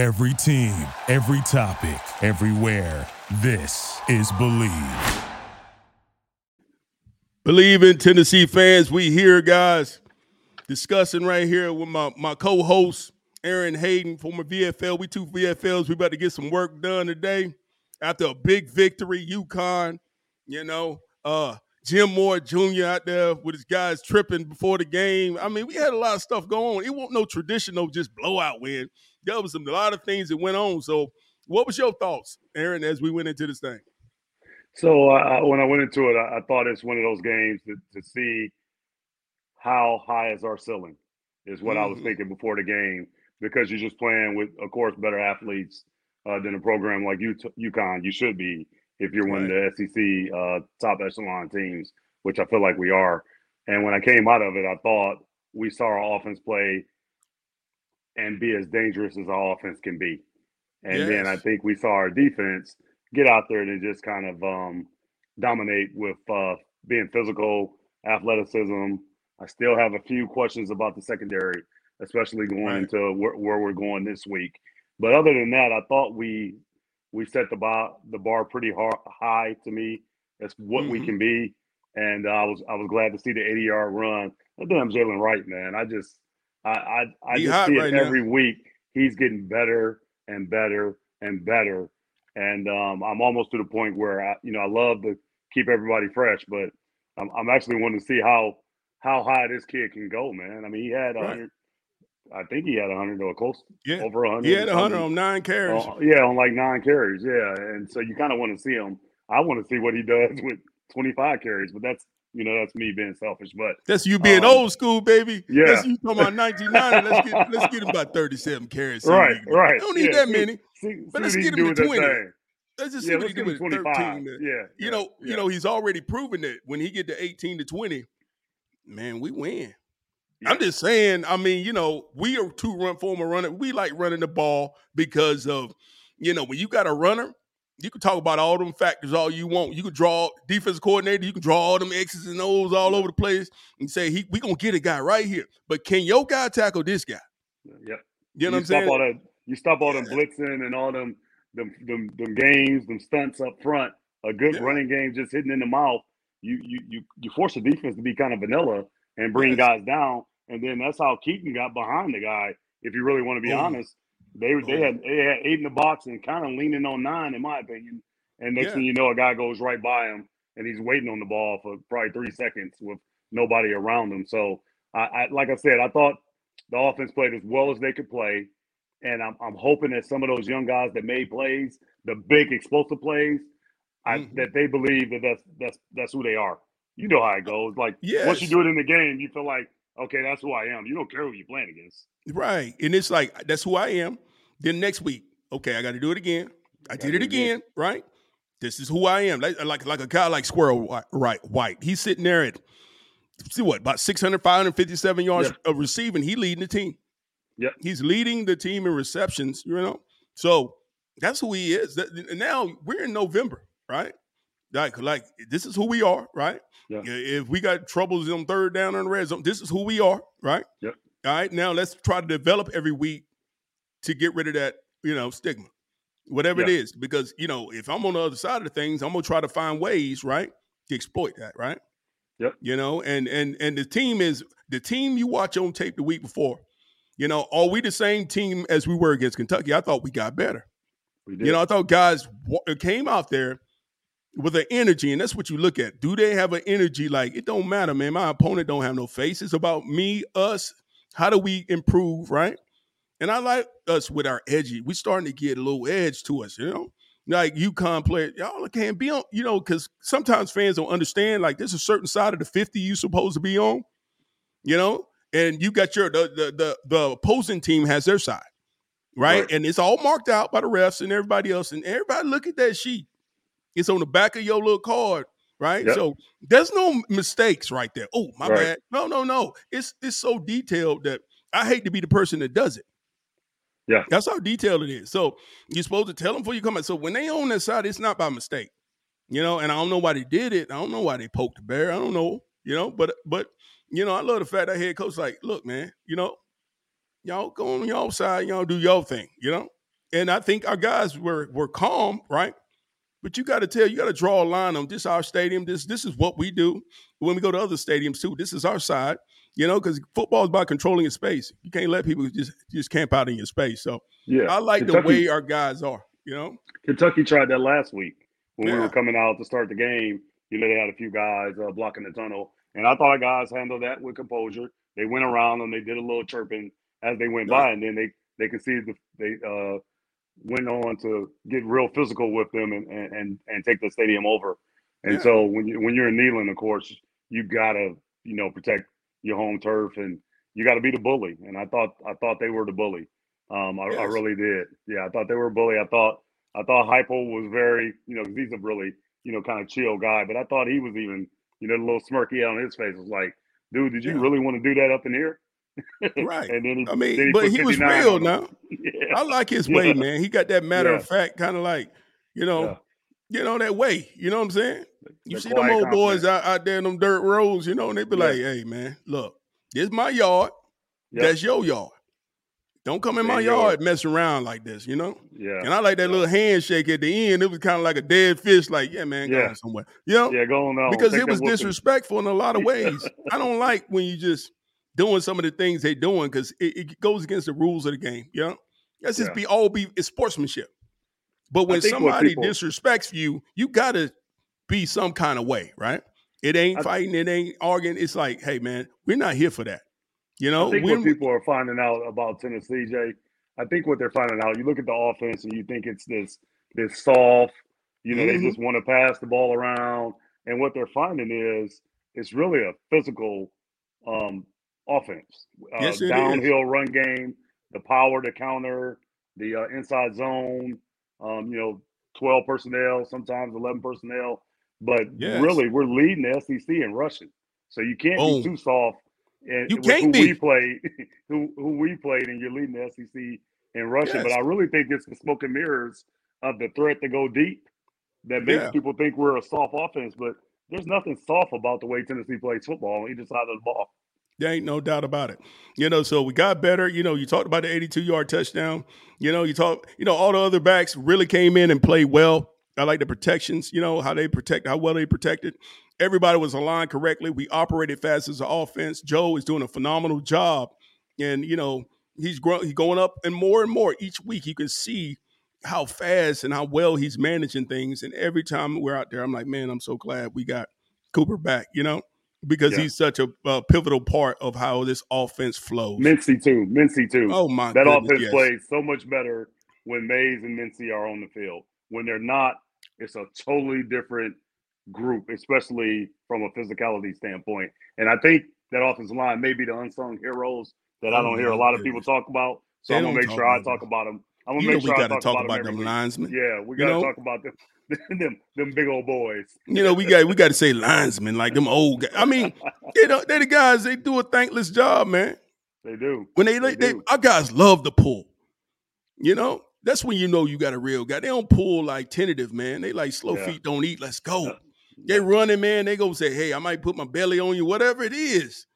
Every team, every topic, everywhere. This is Bleav. Bleav in Tennessee fans. We here, guys, discussing right here with my, my co-host, Aaron Hayden, former VFL. We two VFLs. We about to get some work done today. After a big victory, UConn, you know, uh, Jim Mora Jr. out there with his guys tripping before the game. I mean, we had a lot of stuff going on. It wasn't no traditional just blowout win. There was some, a lot of things that went on. So, what was your thoughts, Aaron, as we went into this thing? So uh, when I went into it, I, I, thought it's one of those games to, to see how high is our ceiling is what mm-hmm. I was mm-hmm. thinking before the game because you're just playing with, of course, better athletes uh, than a program like U- UConn. You should be if you're one of the SEC uh, top echelon teams, which I feel like we are. And when I came out of it, I thought we saw our offense play and be as dangerous as our offense can be. And yes. then I think we saw our defense get out there and just kind of um, dominate with uh, being physical, athleticism. I still have a few questions about the secondary, especially going right. into where, where, we're going this week. But other than that, I thought we we set the bar the bar pretty hard, high to me. That's what mm-hmm. we can be, and uh, I was I was glad to see the 80 yard run. Damn Jaylen Wright, man. I just I I, I just see it every now. week. He's getting better and better and better, and um, I'm almost to the point where I you know I love to keep everybody fresh, but I'm, I'm actually wanting to see how how high this kid can go, man. I mean, he had 100, right. I think he had 100 or close, yeah. over 100. He had 100 on nine carries. Uh, yeah, on like nine carries. Yeah, and so you kind of want to see him. I want to see what he does with 25 carries, but that's you know that's me being selfish. But that's you being um, old school, baby. Yeah, that's you talking about 1990. let's get let's get him about 37 carries. Right, right. Don't need yeah, that many, see, but let's get him to 20. Let's just see yeah, what he do with 13. Yeah, you yeah, know, you know, he's already proven that when he get to 18 to 20, man, we win. I'm just saying. I mean, you know, we are two run former runner. We like running the ball because of, you know, when you got a runner, you can talk about all them factors all you want. You can draw defense coordinator. You can draw all them X's and O's all over the place and say he we gonna get a guy right here. But can your guy tackle this guy? Yep. You know you what I'm saying? you stop all them blitzing and all them them them, them games, them stunts up front. A good yeah. running game just hitting in the mouth. You you you you force the defense to be kind of vanilla and bring yes. guys down. And then that's how Keyton got behind the guy. If you really want to be oh. honest, they they had they had eight in the box and kind of leaning on nine, in my opinion. And next yeah. thing you know, a guy goes right by him and he's waiting on the ball for probably three seconds with nobody around him. So I, I like I said, I thought the offense played as well as they could play. And I'm, I'm hoping that some of those young guys that made plays, the big explosive plays, I, mm-hmm. that they believe that that's that's that's who they are. You know how it goes. Like yes. once you do it in the game, you feel like okay, that's who I am. You don't care who you're playing against. Right. And it's like, that's who I am. Then next week, okay, I got to do it again. I did it again, right? This is who I am. Like, like, like a guy like Squirrel right, White. He's sitting there at, see what, about 600, 557 yards yeah. of receiving. He leading the team. Yeah. He's leading the team in receptions, you know? So that's who he is. Now we're in November, right? Like, like this is who we are, right? Yeah. If we got troubles on third down on the red zone, this is who we are, right? Yep. All right. Now let's try to develop every week to get rid of that, you know, stigma, whatever it is. Because you know, if I'm on the other side of the things, I'm gonna try to find ways, right, to exploit that, right? Yep. You know, and and and the team is the team you watch on tape the week before. You know, are we the same team as we were against Kentucky? I thought we got better. We did. You know, I thought guys came out there with an energy, and that's what you look at. Do they have an energy? Like it don't matter, man. My opponent don't have no face. It's about me, us. How do we improve, right? And I like us with our edgy. We starting to get a little edge to us, you know. Like UConn player, y'all can't be on, you know, because sometimes fans don't understand. Like there's a certain side of the 50 you supposed to be on, you know, and you got your the the the, the opposing team has their side, right? right? And it's all marked out by the refs and everybody else, and everybody look at that sheet it's on the back of your little card, right? Yep. So there's no mistakes right there. Oh, my right. bad. No, no, no. It's it's so detailed that I hate to be the person that does it. Yeah. That's how detailed it is. So you're supposed to tell them before you come in. So when they on that side, it's not by mistake. You know, and I don't know why they did it. I don't know why they poked the bear. I don't know, you know, but but you know, I love the fact that head coach like, look, man, you know, y'all go on y'all side, y'all do y'all thing, you know? and I think our guys were were calm, right? But you got to tell, you got to draw a line on this our stadium. This this is what we do. When we go to other stadiums too, this is our side. You know, because football is about controlling your space. You can't let people just just camp out in your space. So yeah, I like Kentucky, the way our guys are. You know, Kentucky tried that last week when yeah. we were coming out to start the game. You know, they had a few guys uh, blocking the tunnel, and I thought our guys handled that with composure. They went around and they did a little chirping as they went yeah. by, and then they they could see the, they uh, went on to get real physical with them and and and take the stadium over. And yeah. so when you when you're in Neyland, of course, you gotta you know protect your home turf and you got to be the bully. And I thought I thought they were the bully. Um, I, yes. I, really did. Yeah, I thought they were a bully. I thought I thought Heupel was very you know because he's a really you know kind of chill guy, but I thought he was even you know the little smirky on his face was like, dude, did you yeah. really want to do that up in here? Right. and then he, I mean, he but he was real now. yeah. I like his way, yeah. man. He got that matter of fact kind of like, you know, you know that way. You know what I'm saying? You the see them old boys out, out there in them dirt roads, you know, and they be like, "Hey, man, look, this my yard. Yep. That's your yard. Don't come in my yard mess around like this, you know? Yeah. And I like that little handshake at the end. It was kind of like a dead fish, like, yeah, man, yeah. somewhere. You know? Yeah, going on. Because Take it was disrespectful in a lot of ways. I don't like when you just doing some of the things they're doing because it, it, goes against the rules of the game. You know, let's just yeah. be all be it's sportsmanship. But when somebody people, disrespects you, you gotta be some kind of way, right? It ain't I, fighting, it ain't arguing. It's like, hey man, we're not here for that. You know, I think what people are finding out about Tennessee, Jay. I think what they're finding out, you look at the offense and you think it's this this soft, you know, mm-hmm. they just want to pass the ball around. And what they're finding is it's really a physical um, offense. Uh, yes, downhill is. run game, the power to counter, the uh, inside zone, um, you know, 12 personnel, sometimes 11 personnel. But yes. really, we're leading the SEC in rushing. So you can't Boom. be too soft. And you can't who be. We played, who, who we played, and you're leading the SEC in rushing. Yes. But I really think it's the smoke and mirrors of the threat to go deep that makes yeah. people think we're a soft offense. But there's nothing soft about the way Tennessee plays football on either side of the ball. There ain't no doubt about it. You know, so we got better. You know, you talked about the 82 yard touchdown. You know, you talk, you know, all the other backs really came in and played well. I like the protections, you know, how they protect, how well they protected. Everybody was aligned correctly. We operated fast as an offense. Joe is doing a phenomenal job. And, you know, he's growing, he's going up and more and more each week. You can see how fast and how well he's managing things. And every time we're out there, I'm like, man, I'm so glad we got Cooper back, you know? Because yeah. he's such a, a, pivotal part of how this offense flows. Mincey too, Mincey too. Oh my, that goodness, offense yes. plays so much better when Mays and Mincey are on the field. When they're not, it's a totally different group, especially from a physicality standpoint. And I think that offensive line may be the unsung heroes that oh, I don't hear a lot of people talk about. So they I'm gonna make sure I talk about them. I'm gonna you make sure we I talk, talk about, them, them linesmen. Yeah, we gotta you know? talk about them. them them big old boys. You know, we got we got to say linesmen like them old guys. I mean, you know, they're the guys. They do a thankless job, man. They do. When they, they, they our guys love to pull. You know, that's when you know you got a real guy. They don't pull like tentative, man. They like slow yeah. feet don't eat. Let's go. Yeah. They running, man. They go say, hey, I might put my belly on you, whatever it is.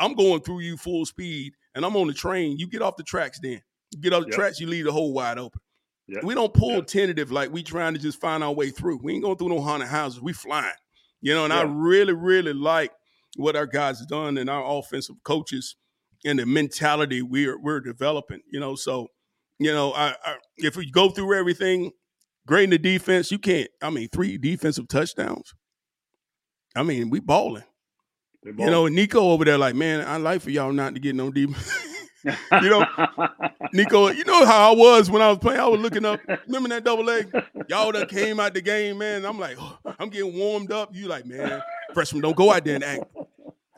I'm going through you full speed, and I'm on the train. You get off the tracks, then get off the yep. tracks. You leave the hole wide open. Yep. We don't pull yep. tentative like we trying to just find our way through. We ain't going through no haunted houses. We flying. You know, and I really, really like what our guys have done and our offensive coaches and the mentality we're we're developing. You know, so you know, I, I, if we go through everything, great in the defense, you can't. I mean, three defensive touchdowns. I mean, we balling. You know, Nico over there, like, man, I like for y'all not to get no deep. you know, Nico, you know how I was when I was playing. I was looking up. Remember that double leg? Y'all that came out the game, man. I'm like, oh, I'm getting warmed up. You like, man, freshman, don't go out there and act.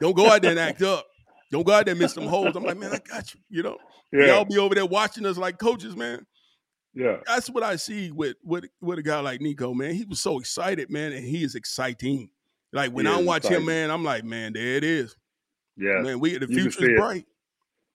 Don't go out there and act up. Don't go out there and miss some holes. I'm like, man, I got you. You know, yeah. y'all be over there watching us like coaches, man. Yeah, that's what I see with with with a guy like Nico, man. He was so excited, man, and he is exciting. Like when I watch exciting. him, man, I'm like, man, there it is. Yeah, man, we the future is bright.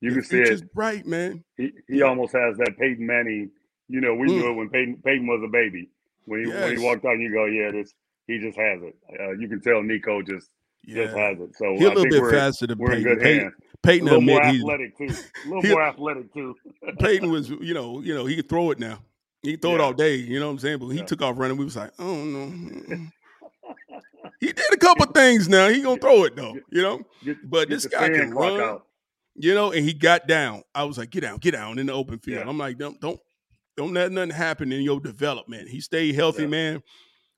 You can see it. bright, man. He he yeah. almost has that Peyton Manning. You know, we mm. knew it when Peyton Peyton was a baby. When he yes. when he walked out, you go, yeah, this he just has it. Uh, you can tell Nico just Yeah. Just has it. So He a little bit faster than we're in Peyton. Peyton. A Peyton little more he's athletic too. A little more athletic too. Peyton was, you know, you know, he could throw it now. He could throw it all day, you know what I'm saying? But he Yeah. took off running. We was like, oh no. he did a couple things now. He gonna throw it though, you know. But this guy can run. out. You know, and he got down. I was like, get down, get down in the open field. Yeah. I'm like, don't don't don't let nothing happen in your development. He stayed healthy, Yeah. man.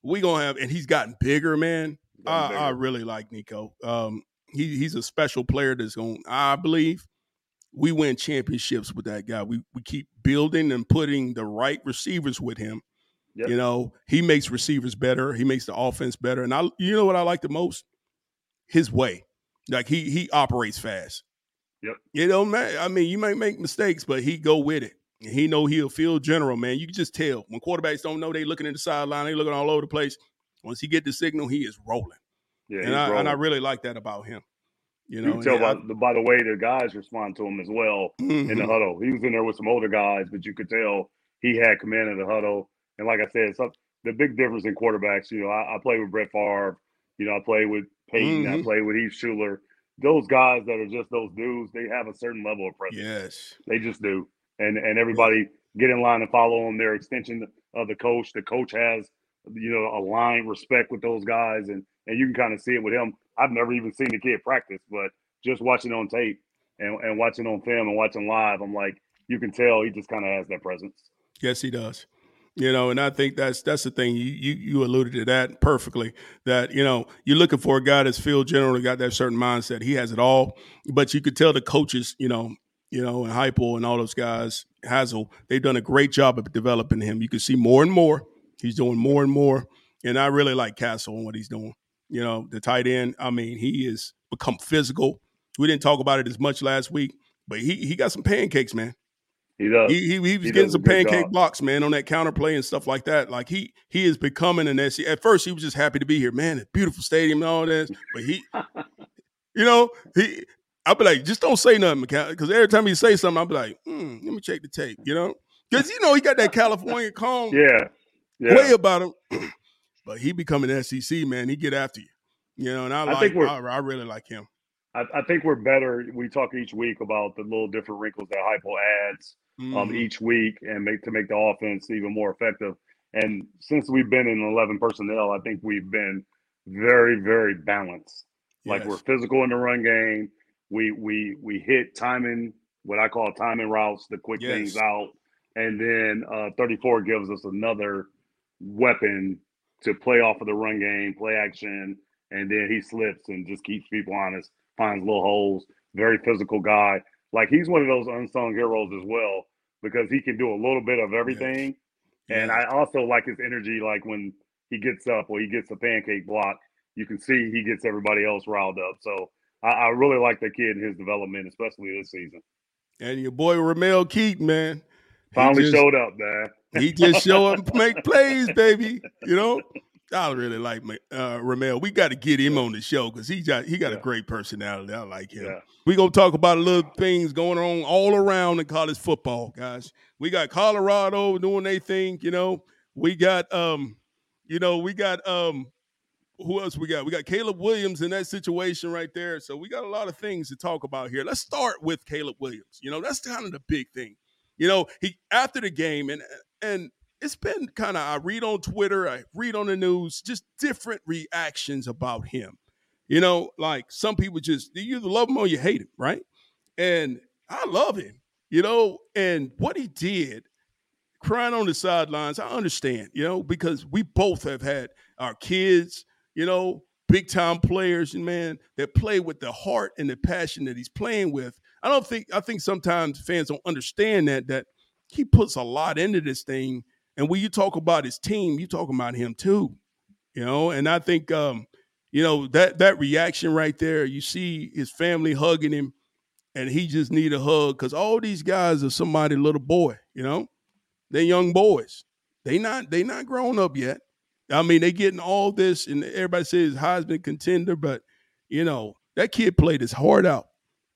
We gonna have, and he's gotten bigger, man. Gotten I, I really like Nico. Um, he he's a special player that's going. I believe we win championships with that guy. We we keep building and putting the right receivers with him. Yep. You know, he makes receivers better. He makes the offense better. And I, you know what I like the most? His way. Like he he operates fast. Yep. You know, man. I mean, you might make mistakes, but he go with it. He know he'll feel general, man. You can just tell when quarterbacks don't know they looking at the sideline, they looking all over the place. Once he get the signal, he is rolling. Yeah, and I and I really like that about him. You You know, can tell by I- the, by the way the guys respond to him as well in the Mhm. huddle. He was in there with some older guys, but you could tell he had command of the huddle. And like I said, some, the big difference in quarterbacks, you know, I, I play with Brett Favre, you know, I play with Peyton, I Mhm. play with Heath Shuler. Those guys that are just those dudes, they have a certain level of presence. Yes. They just do. And and everybody get in line and follow them. They're extension of the coach. The coach has, you know, a line respect with those guys. And and you can kind of see it with him. I've never even seen the kid practice, but just watching on tape and, and watching on film and watching live, I'm like, you can tell he just kind of has that presence. Yes, he does. You know, and I think that's that's the thing. You you you alluded to that perfectly. That you know you're looking for a guy that's field general, got that certain mindset. He has it all, but you could tell the coaches, you know, you know, and Heupel and all those guys, Halzle, they've done a great job of developing him. You can see more and more. He's doing more and more, and I really like Castle and what he's doing. You know, the tight end. I mean, he has become physical. We didn't talk about it as much last week, but he he got some pancakes, man. He does. He, he, he was He getting some pancake job. blocks, man, on that counter play and stuff like that. Like he he is becoming an SC. At first, he was just happy to be here, man. Beautiful stadium and all this, but he, you know, he. I'll be like, just don't say nothing, because every time he say something, I'll be like, hmm, let me check the tape, you know, because you know he got that California calm yeah. Yeah. way about him, but he becoming SEC man. He get after you, you know, and I, I like, think we're- I, I really like him. I, I think we're better. We talk each week about the little different wrinkles that Heupel adds um, Mhm. each week and make to make the offense even more effective. And since we've been in 11 personnel, I think we've been very, very balanced. Like we're physical in the run game. We we we hit timing, what I call timing routes, the quick things out, and then uh, 34 gives us another weapon to play off of the run game, play action, and then he slips and just keeps people honest, finds little holes. Very physical guy. Like he's one of those unsung heroes as well because he can do a little bit of everything. And Yeah. I also like his energy, like when he gets up or he gets a pancake block, you can see he gets everybody else riled up. So I, I really like the kid and his development, especially this season. and your boy Ramel Keyton, man, Finally just- showed up, man. He just show up and make plays, baby. You know, I really like uh, Ramel. We got to get him on the show because he got he got a great personality. I like him. Yeah. We gonna talk about little things going on all around in college football, guys. We got Colorado doing their thing. You know, we got um, you know, we got um, who else we got? We got Caleb Williams in that situation right there. So we got a lot of things to talk about here. Let's start with Caleb Williams. You know, that's kind of the big thing. You know, he after the game and and it's been kind of I read on Twitter, I read on the news, just different reactions about him. You know, like some people just you either love him or you hate him, right? And I love him, you know, and what he did, crying on the sidelines, I understand, you know, because we both have had our kids, you know, big time players, and man, that play with the heart and the passion that he's playing with. I don't think I think sometimes fans don't understand that that he puts a lot into this thing. And when you talk about his team, you talking about him too. You know, and I think um, you know, that that reaction right there, you see his family hugging him, and he just need a hug because all these guys are somebody little boy, you know. They're young boys. They not they not grown up yet. I mean, they getting all this, and everybody says Heisman contender, but you know, that kid played his heart out.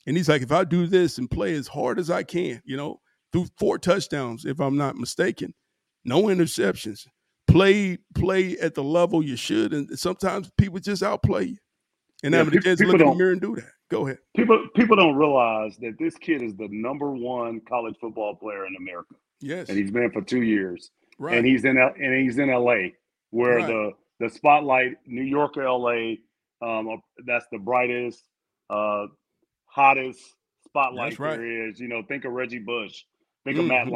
And he's like, if I do this and play as hard as I can, you know, through four touchdowns, if I'm not mistaken, no interceptions, play play at the level you should. And sometimes people just outplay you. and Yeah, having a peop- chance to people look in the mirror and do that. Go ahead. People people don't realize that this kid is the number one college football player in America, Yes. and he's been for two years. right. and he's in and he's in LA, where Right. the the spotlight, New York, or LA, um, that's the brightest, uh, hottest spotlight right. there is. You know, think of Reggie Bush, think of Matt Mhm.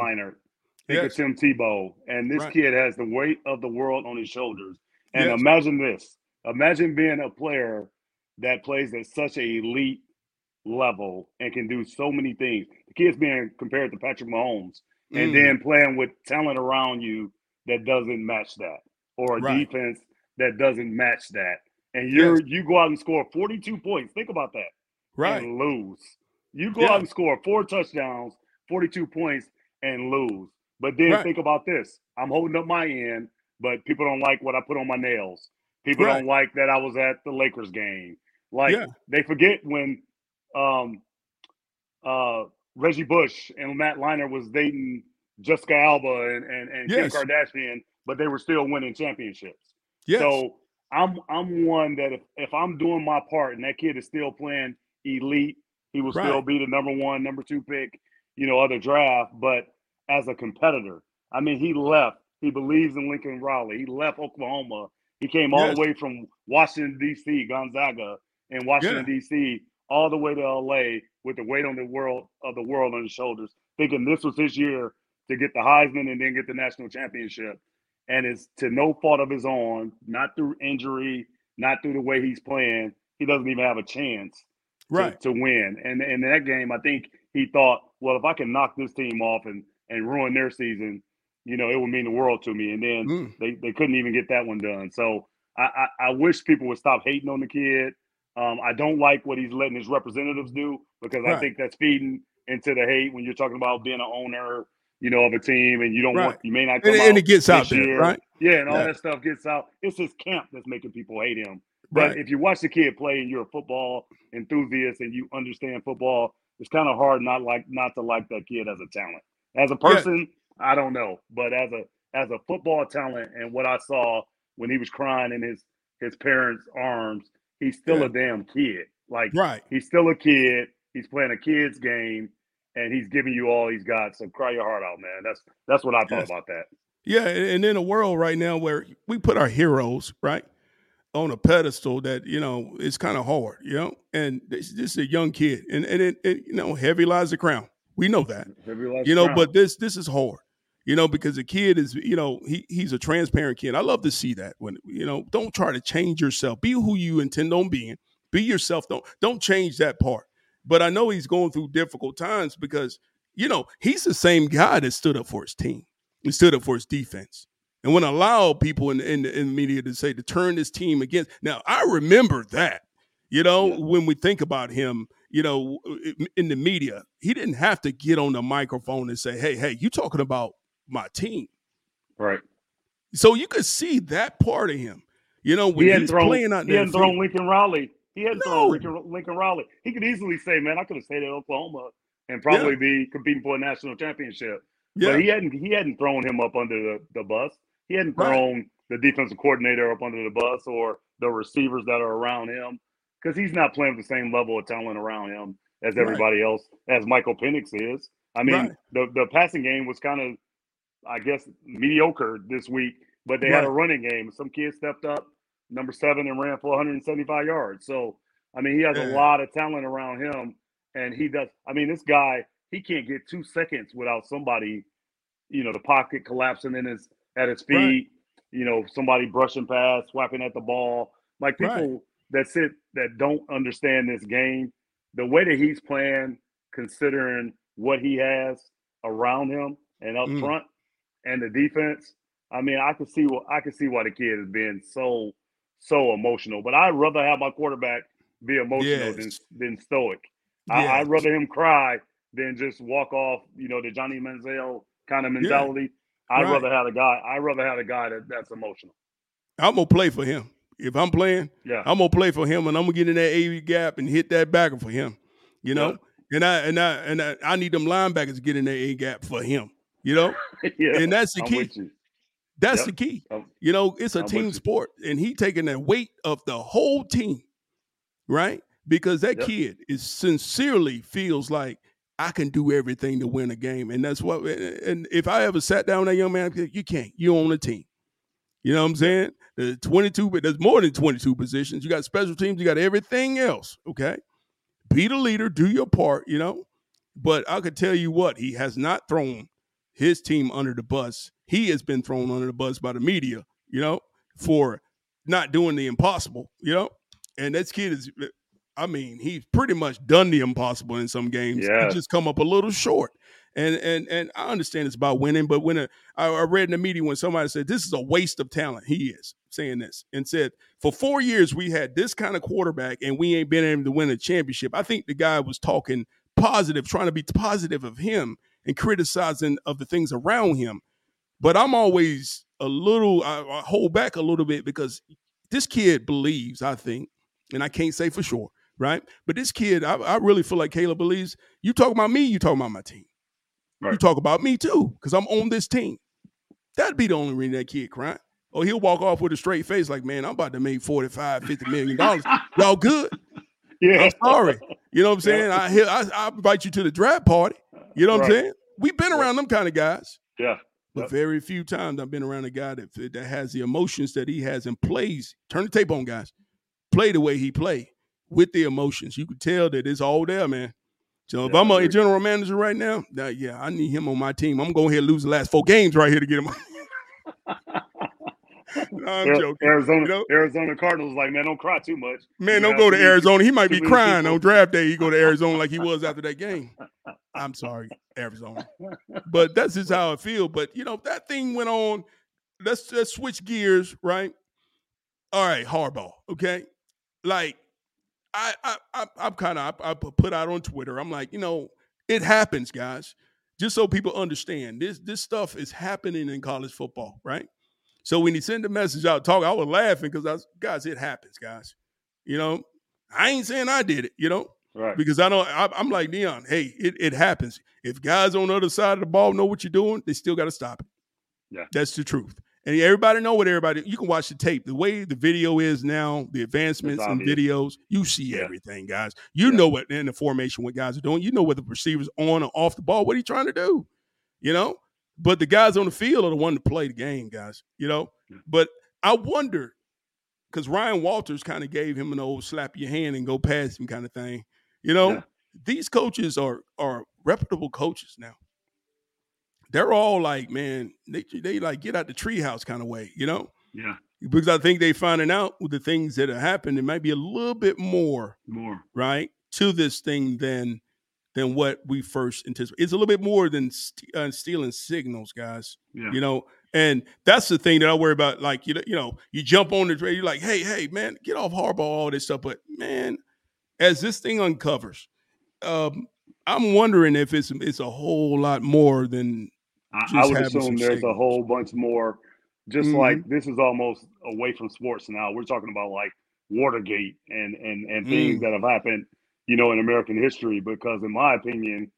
Think Yes. of Tim Tebow, and this Right. kid has the weight of the world on his shoulders. And Yes. imagine this: imagine being a player that plays at such an elite level and can do so many things. The kid's being compared to Patrick Mahomes and Mm. then playing with talent around you that doesn't match that, or a Right. defense that doesn't match that, and you're Yes. you go out and score 42 points. Think about that, right. and lose. You go Yeah. out and score four touchdowns, 42 points, and lose. But then Right. think about this: I'm holding up my end, but people don't like what I put on my nails. People Right. don't like that I was at the Lakers game. Like Yeah. they forget when um, uh, Reggie Bush and Matt Leinart was dating Jessica Alba and and, and Yes. Kim Kardashian, but they were still winning championships. Yes. So I'm I'm one that if, if I'm doing my part and that kid is still playing elite, he will still be the number one, number two pick, you know, other draft. But as a competitor, I mean, he left. He believes in Lincoln Riley. He left Oklahoma. He came all the way from Washington D.C., Gonzaga, in Washington D.C., all the way to L.A. with the weight on the world of the world on his shoulders, thinking this was his year to get the Heisman and then get the national championship and it's to no fault of his own, not through injury, not through the way he's playing. He doesn't even have a chance to, right. to win. And in that game, I think he thought, well, if I can knock this team off and and ruin their season, you know, it would mean the world to me. And then Mm. they, they couldn't even get that one done. So I, I, I wish people would stop hating on the kid. Um, I don't like what he's letting his representatives do because I think that's feeding into the hate when you're talking about being an owner, you know, of a team and you don't Right. want you may not come And, out and it gets out there, year. right? Yeah, and all Yeah. that stuff gets out. It's his camp that's making people hate him. But Right. if you watch the kid play and you're a football enthusiast and you understand football, it's kind of hard not like not to like that kid as a talent. As a person, I don't know, but as a as a football talent and what I saw when he was crying in his his parents' arms, he's still Yeah. a damn kid. Like Right. he's still a kid. He's playing a kid's game, and he's giving you all he's got. So cry your heart out, man. That's that's what I thought Yes. about that. Yeah, and and in a world right now where we put our heroes right on a pedestal that you know it's kind of hard, you know. And this, this is a young kid, and and it, it, you know heavy lies the crown. We know that, you know. round. But this this is hard, you know, because the kid is you know he he's a transparent kid. I love to see that when you know don't try to change yourself. Be who you intend on being. Be yourself. Don't don't change that part. But I know he's going through difficult times because you know he's the same guy that stood up for his team. He stood up for his defense. And when I allow people in, in, in the media to say to turn this team against, now I remember that, you know, Yeah. when we think about him, you know, uh, in the media, he didn't have to get on the microphone and say, "Hey, hey, you talking about my team?" right. So you could see that part of him, you know, when he he's thrown. playing out He there. hadn't thrown Lincoln Riley. He hadn't No. thrown Lincoln, Lincoln Riley. He could easily say, "Man, I could have stayed at Oklahoma and probably be competing for a national championship." yeah, But he hadn't. He hadn't thrown him up under the, the bus. He hadn't Right. thrown the defensive coordinator up under the bus or the receivers that are around him because he's not playing with the same level of talent around him as Right. everybody else, as Michael Penix is. I mean, Right. the the passing game was kind of, I guess, mediocre this week, but they had a running game. Some kid stepped up, number seven, and ran for 175 yards. So, I mean, he has a lot of talent around him, and he does. I mean, this guy, he can't get two seconds without somebody, you know, the pocket collapsing in his at his feet. Right. You know, somebody brushing past, swiping at the ball. Like Right. people that sit that don't understand this game, the way that he's playing, considering what he has around him and up Mm. front, and the defense. I mean, I can see what I can see why the kid is being so so emotional. But I'd rather have my quarterback be emotional Yes. than than stoic. I, Yes. I'd rather him cry than just walk off. You know, the Johnny Manziel kind of mentality. I'd Right. rather have a guy. I'd rather have a guy that, that's emotional. I'm gonna play for him. If I'm playing, Yeah, I'm gonna play for him, and I'm gonna get in that AV gap and hit that backer for him. You know, and I and I and I, I need them linebackers to get in that A gap for him. You know, yeah. and that's the key. That's Yep. the key. I'm- You know, it's a I'm team sport, and he taking the weight of the whole team. right? Because that Yep. kid is sincerely feels like I can do everything to win a game, and that's what. And if I ever sat down with that young man, I'd be like, you can't. You own a team. You know what I'm saying? The 22, but there's more than 22 positions. You got special teams. You got everything else. Okay, be the leader. Do your part. You know. But I could tell you what, he has not thrown his team under the bus. He has been thrown under the bus by the media. You know, for not doing the impossible. You know, and this kid is. I mean, he's pretty much done the impossible in some games. Yeah. He just come up a little short. And and and I understand it's about winning, but when I read in the media when somebody said this is a waste of talent, he is saying this and said for four years we had this kind of quarterback and we ain't been able to win a championship. I think the guy was talking positive, trying to be positive of him and criticizing of the things around him. But I'm always a little I, I hold back a little bit because this kid believes, I think, and I can't say for sure, right? But this kid, I, I really feel like Caleb believes. You talk about me, you talk about my team. You talk about me too, because I'm on this team. That'd be the only reason that kid crying. Or he'll walk off with a straight face, like, man, I'm about to make 45, 50 million dollars. Y'all good? Yeah. I'm sorry. You know what I'm saying? I, he'll- I I invite you to the draft party. You know what Right. I'm saying? We've been Right. around them kind of guys. Yeah. But very few times I've been around a guy that that has the emotions that he has and plays. Turn the tape on, guys. Play the way he play with the emotions. You can tell that it's all there, man. So if Yeah, I I'm a agree. general manager right now, now, yeah, I need him on my team. I'm going ahead and lose the last four games right here to get him. No, I'm Ar- joking. Arizona, You know? Arizona Cardinals, like man, don't cry too much. Man, You don't have go to Arizona. He might be crying people. on draft day. He go to Arizona like he was after that game. I'm sorry, Arizona. But that's just how I feel. But you know, that thing went on. Let's let's switch gears, right? All right, Harbaugh. Okay, like I I, I I'm kind of I, I put out on Twitter. I'm like, you know, it happens, guys. Just so people understand, this this stuff is happening in college football, right? So when he sent the message out, talk, I was laughing because I was, guys, it happens, guys. You know, I ain't saying I did it, you know, Right. because I don't. I, I'm like Neon. Hey, it, it happens. If guys on the other side of the ball know what you're doing, they still got to stop it. Yeah. that's the truth. And everybody know what everybody. You can watch the tape. The way the video is now, the advancements in videos, you see Yeah. everything, guys. You Yeah. know what in the formation what guys are doing. You know what the receivers on or off the ball. What are you trying to do? You know. But the guys on the field are the one to play the game, guys. You know. Yeah. But I wonder because Ryan Walters kind of gave him an old slap your hand and go past him kind of thing. You know, these coaches are are reputable coaches now. They're all like, man, they they like get out the treehouse kind of way, you know, Yeah. because I think they finding out with the things that have happened, it might be a little bit more More. right to this thing than than what we first anticipated. It's a little bit more than st- uh, stealing signals, guys Yeah. you know and that's the thing that i worry about like you know you know you jump on the train you're like hey hey man get off hardball all this stuff but man as this thing uncovers um i'm wondering if it's it's a whole lot more than I, I would assume there's a whole bunch more. Just Mhm. like this is almost away from sports now. We're talking about like Watergate and and and things Mm. that have happened, you know, in American history. Because in my opinion,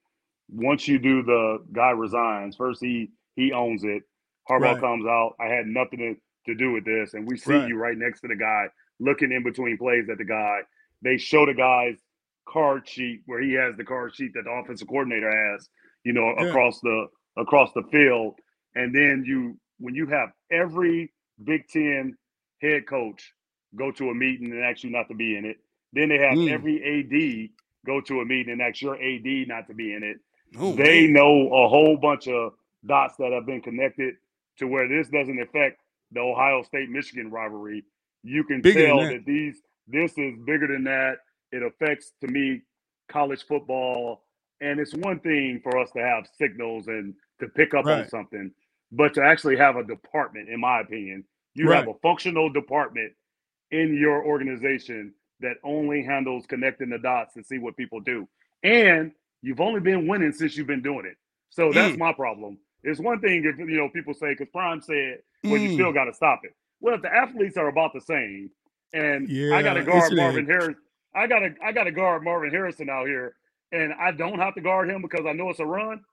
once you do the guy resigns, first he he owns it. Harbaugh Right. comes out. I had nothing to, to do with this, and we see Right. you right next to the guy, looking in between plays at the guy. They show the guy's card sheet where he has the card sheet that the offensive coordinator has, you know, Yeah. across the across the field. And then you when you have every Big Ten head coach go to a meeting and ask you not to be in it, then they have Mm. every AD go to a meeting and ask your AD not to be in it. oh they man. know a whole bunch of dots that have been connected to where this doesn't affect the Ohio State Michigan rivalry. You can Bigger tell that. that these this is bigger than that. It affects to me college football. And it's one thing for us to have signals and to pick up on something, but to actually have a department, in my opinion, you have a functional department in your organization that only handles connecting the dots and see what people do. And you've only been winning since you've been doing it. So that's Mm. my problem. It's one thing if you know people say because Prime said, "Well, you Mm. still got to stop it." Well, if the athletes are about the same, and I got to guard Marvin. Harris, I got to I got to guard Marvin Harrison out here, and I don't have to guard him because I know it's a run.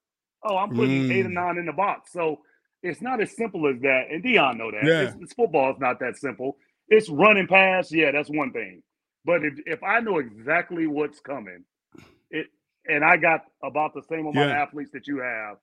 Oh, I'm putting eight or Mm. nine in the box. So it's not as simple as that. And Deion know that. Yeah. It's, it's football is not that simple. It's running past. Yeah, that's one thing. But if if I know exactly what's coming, it and I got about the same amount of athletes that you have,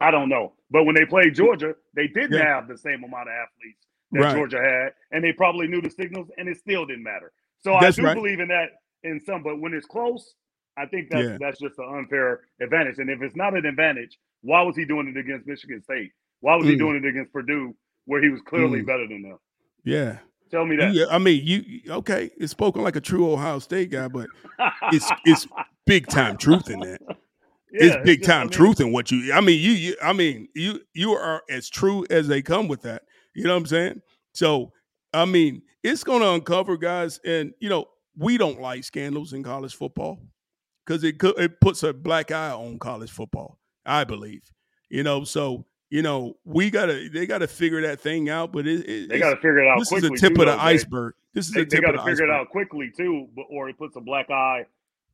I don't know. But when they played Georgia, they didn't Yeah. have the same amount of athletes that Right. Georgia had, and they probably knew the signals, and it still didn't matter. So That's I do right. believe in that in some, but when it's close, I think that's Yeah. that's just an unfair advantage. And if it's not an advantage, why was he doing it against Michigan State? Why was he Mm. doing it against Purdue, where he was clearly Mm. better than them? Yeah. Tell me that. Yeah, I mean, you okay? It's spoken like a true Ohio State guy, but it's it's big time truth in that. it's Yeah, big just- I time mean, truth in what you. I mean, you, you. I mean, you. You are as true as they come with that. You know what I'm saying? So, I mean, it's going to uncover guys, and you know, we don't like scandals in college football because it co- it puts a black eye on college football. I believe. You know, so you know, we gotta they gotta figure that thing out. But it, it, They got to figure it out this is quickly. a tip too, of the iceberg. This is They, a tip got of to the figure it out quickly too, but, or it puts a black eye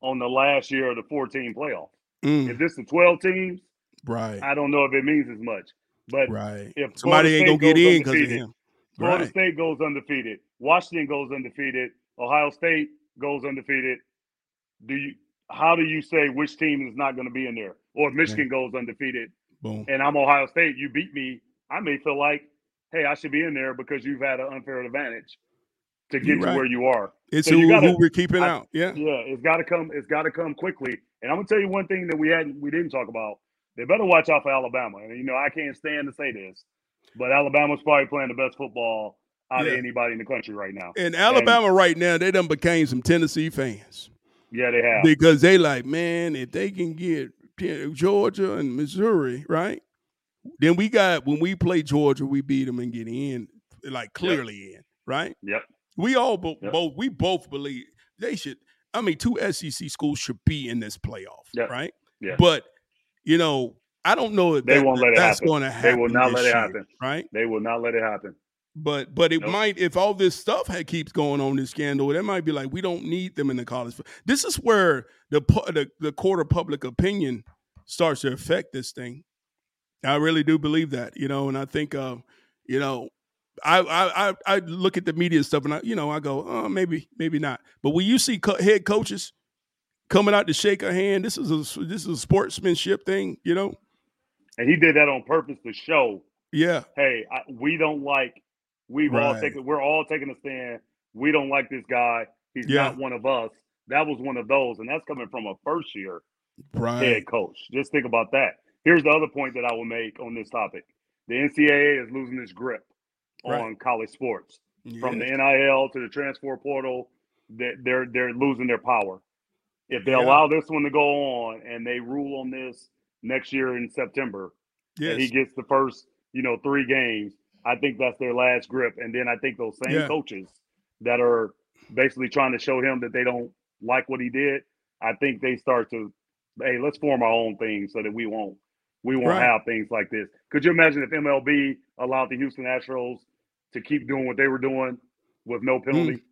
on the last year of the 14 playoff. Mm, If this is 12 teams, right, I don't know if it means as much. But right. if Somebody ain't gonna get in because of him. Florida Right. State goes undefeated, Washington goes undefeated, Ohio State goes undefeated. Do you? How do you say which team is not going to be in there? Or if Michigan goes undefeated Boom. and I'm Ohio State, you beat me, I may feel like, hey, I should be in there because you've had an unfair advantage to get You're to where you are. It's so who, you gotta- who we're keeping I- out. Yeah. Yeah, it's got to come. It's got to come quickly. And I'm gonna tell you one thing that we hadn't, we didn't talk about. They better watch out for Alabama. And you know, I can't stand to say this, but Alabama's probably playing the best football out Yeah. of anybody in the country right now. And Alabama right now, they done became some Tennessee fans Yeah, they have. because they like, man, if they can get Georgia and Missouri, right? Then we got when we play Georgia, we beat them and get in, like clearly in, right? Yep. We all bo- Yep. both we both believe they should. I mean, two SEC schools should be in this playoff, Yep. right? Yeah. But you know, I don't know if They that- won't let it that's happen. going to They will not let it year, happen. right? They will not let it happen. But but it Nope. might if all this stuff had keeps going on this scandal, that might be like we don't need them in the college. This is where the the, the court of public opinion starts to affect this thing. I really do believe that, you know, and I think, uh, you know, I, I I I look at the media stuff and I, you know, I go, oh, maybe maybe not. But when you see co- head coaches coming out to shake a hand, this is a this is a sportsmanship thing, you know. And he did that on purpose to show, Yeah, hey, I, we don't like. We've all taken. We're all taking a stand. We don't like this guy. He's Yeah. not one of us. That was one of those, and that's coming from a first year right. head coach. Just think about that. Here's the other point that I will make on this topic: the NCAA is losing its grip Right. on college sports, from the NIL to the transfer portal. They're they're, they're losing their power. If they Yeah. allow this one to go on and they rule on this next year in September, and he gets the first, you know, three games, I think that's their last grip. And then I think those same Yeah. coaches that are basically trying to show him that they don't like what he did, I think they start to, hey, let's form our own thing so that we won't we won't Right. have things like this. Could you imagine if MLB allowed the Houston Astros to keep doing what they were doing with no penalty?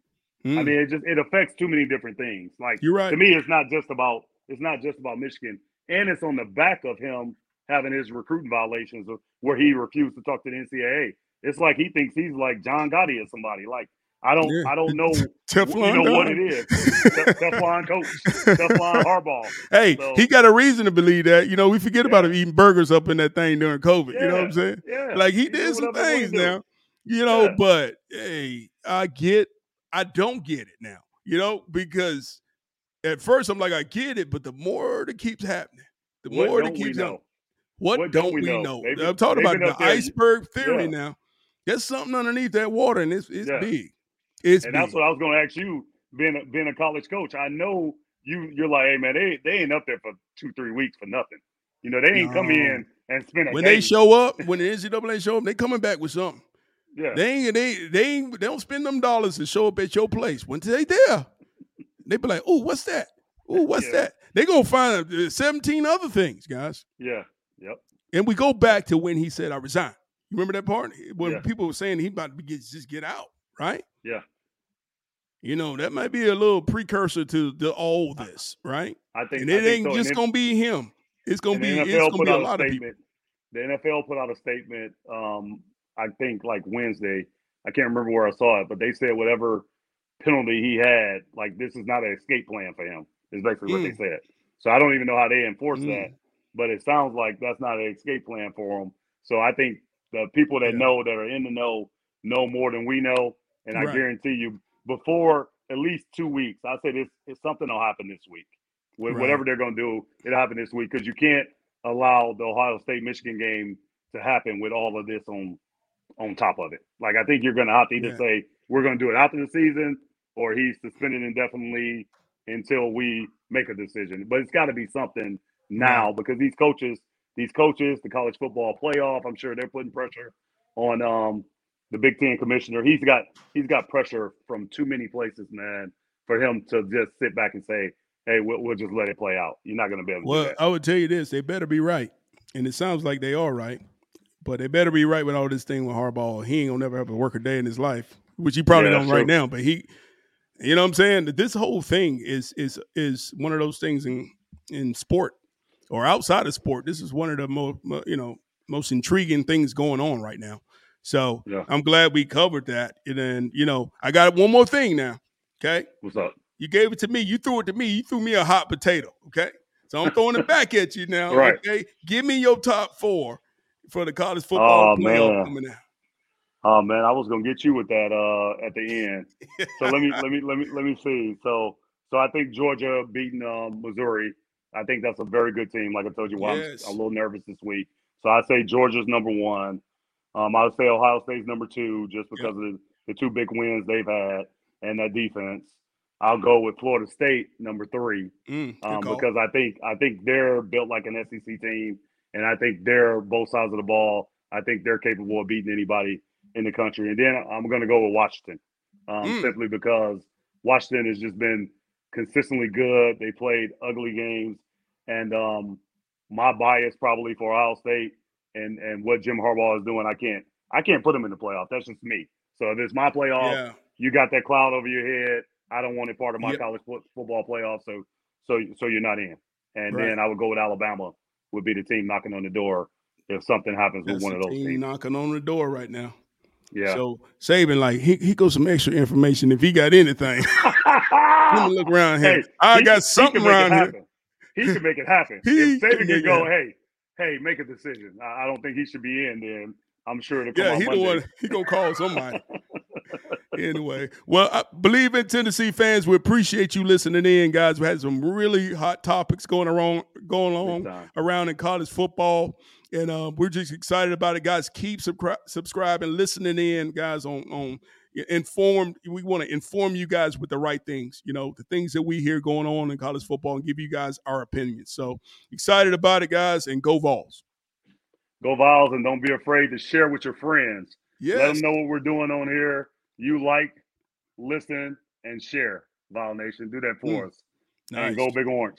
I Mm. mean, it just it affects too many different things. Like You're right. to me, it's not just about it's not just about Michigan, and it's on the back of him having his recruiting violations of where he refused to talk to the NCAA. It's like he thinks he's like John Gotti or somebody. Like I don't Yeah. I don't know Teflon you know what it is. Teflon coach, Teflon Harbaugh. Hey, So- he got a reason to believe that. You know, we forget about him eating burgers up in that thing during COVID. You know what I'm saying? Yeah, Like he do did some he things now. You know, Yeah. but hey, I get I don't get it now. You know, because at first I'm like, I get it, but the more that keeps happening, the What more that keeps happening. What, What don't, don't we know? know? I'm talking about the iceberg theory Yeah. now. There's something underneath that water, and it's it's Yeah. big. It's And big. that's what I was going to ask you, being a, being a college coach. I know you. You're like, hey man, they they ain't up there for two three weeks for nothing. You know, they ain't come No. in and spend a when day. they show up, when the NCAA show up, they coming back with something. yeah, They ain't they they ain't, they don't spend them dollars to show up at your place. When they there, they be like, "Oh, what's that? Oh, what's Yeah. that?" They gonna find uh, seventeen other things, guys. yeah, yep, And we go back to when he said, "I resign." You remember that part when Yeah. people were saying he about to get, just get out, right? Yeah. You know that might be a little precursor to the all this, right? I think And it think ain't so. Just then- gonna be him. It's gonna be it's gonna be a lot a of people. statement. The NFL put out a statement. Um, I think like Wednesday. I can't remember where I saw it, but they said whatever penalty he had, like this is not an escape plan for him. Is basically what they said. So I don't even know how they enforce Mm. that, but it sounds like that's not an escape plan for him. So I think the people that Yeah. know that are in the know know more than we know, and I guarantee you, before at least two weeks, I say this, if something will happen this week. With Right. whatever they're going to do, it'll happen this week because you can't allow the Ohio State Michigan game to happen with all of this on on top of it. Like I think you're going to have to either Yeah. say we're going to do it after the season, or he's suspended indefinitely until we make a decision. But it's got to be something now because these coaches, these coaches, the college football playoff, I'm sure they're putting pressure on um, the Big Ten commissioner. He's got he's got pressure from too many places, man, for him to just sit back and say, "Hey, we'll, we'll just let it play out." You're not going to be able to Well. I would tell you this: they better be right, and it sounds like they are right. But they better be right with all this thing with Harbaugh. He ain't gonna never have to work a day in his life, which he probably Yeah, don't that's right now. But he, you know, what I'm saying this whole thing is is is one of those things in in sport or outside of sport. This is one of the most you know most intriguing things going on right now. So Yeah. I'm glad we covered that. And then you know, I got one more thing now. Okay, What's up? you gave it to me. You threw it to me. You threw me a hot potato. Okay. So I'm throwing it back at you now. Right. Okay. Give me your top four for the college football Oh, playoff man. coming out. Oh man, I was gonna get you with that uh, at the end. So let me let me let me let me see. So so I think Georgia beating um, Missouri. I think that's a very good team. Like I told you, why Yes. I'm a little nervous this week. So I say Georgia's number one. Um, I would say Ohio State's number two, just because of the, the two big wins they've had and that defense. I'll go with Florida State number three Mm, um, because I think I think they're built like an SEC team, and I think they're both sides of the ball. I think they're capable of beating anybody in the country. And then I'm going to go with Washington, um, Mm. simply because Washington has just been consistently good. They played ugly games, and um, my bias probably for Ohio State and and what Jim Harbaugh is doing, I can't I can't put them in the playoff. That's just me. So if it's my playoff, yeah. you got that cloud over your head. I don't want it part of my Yep. college fo- football playoff, so so so you're not in. And Right. then I would go with Alabama would be the team knocking on the door if something happens That's with one of those teams. knocking on the door right now. Yeah. So Saban, like he he goes some extra information if he got anything. Let me look around here. Hey, I he- got something can make it around here. He can make it happen. He if Saban can go, hey, hey, make a decision. I, I don't think he should be in. Then I'm sure it'll come Yeah, he the Monday. one. He gonna call somebody. anyway, well, I believe in Tennessee fans. We appreciate you listening in, guys. We had some really hot topics going around, going on around in college football, and um, we're just excited about it, guys. Keep subscri- subscribing, listening in, guys. On on informed. We want to inform you guys with the right things. You know, the things that we hear going on in college football, and give you guys our opinions. So excited about it, guys, and go Vols. Go Vols and don't be afraid to share with your friends. Let them know what we're doing on here. You like, listen, and share. Vol Nation, do that for Mm, us. Nice. And go Big Orange.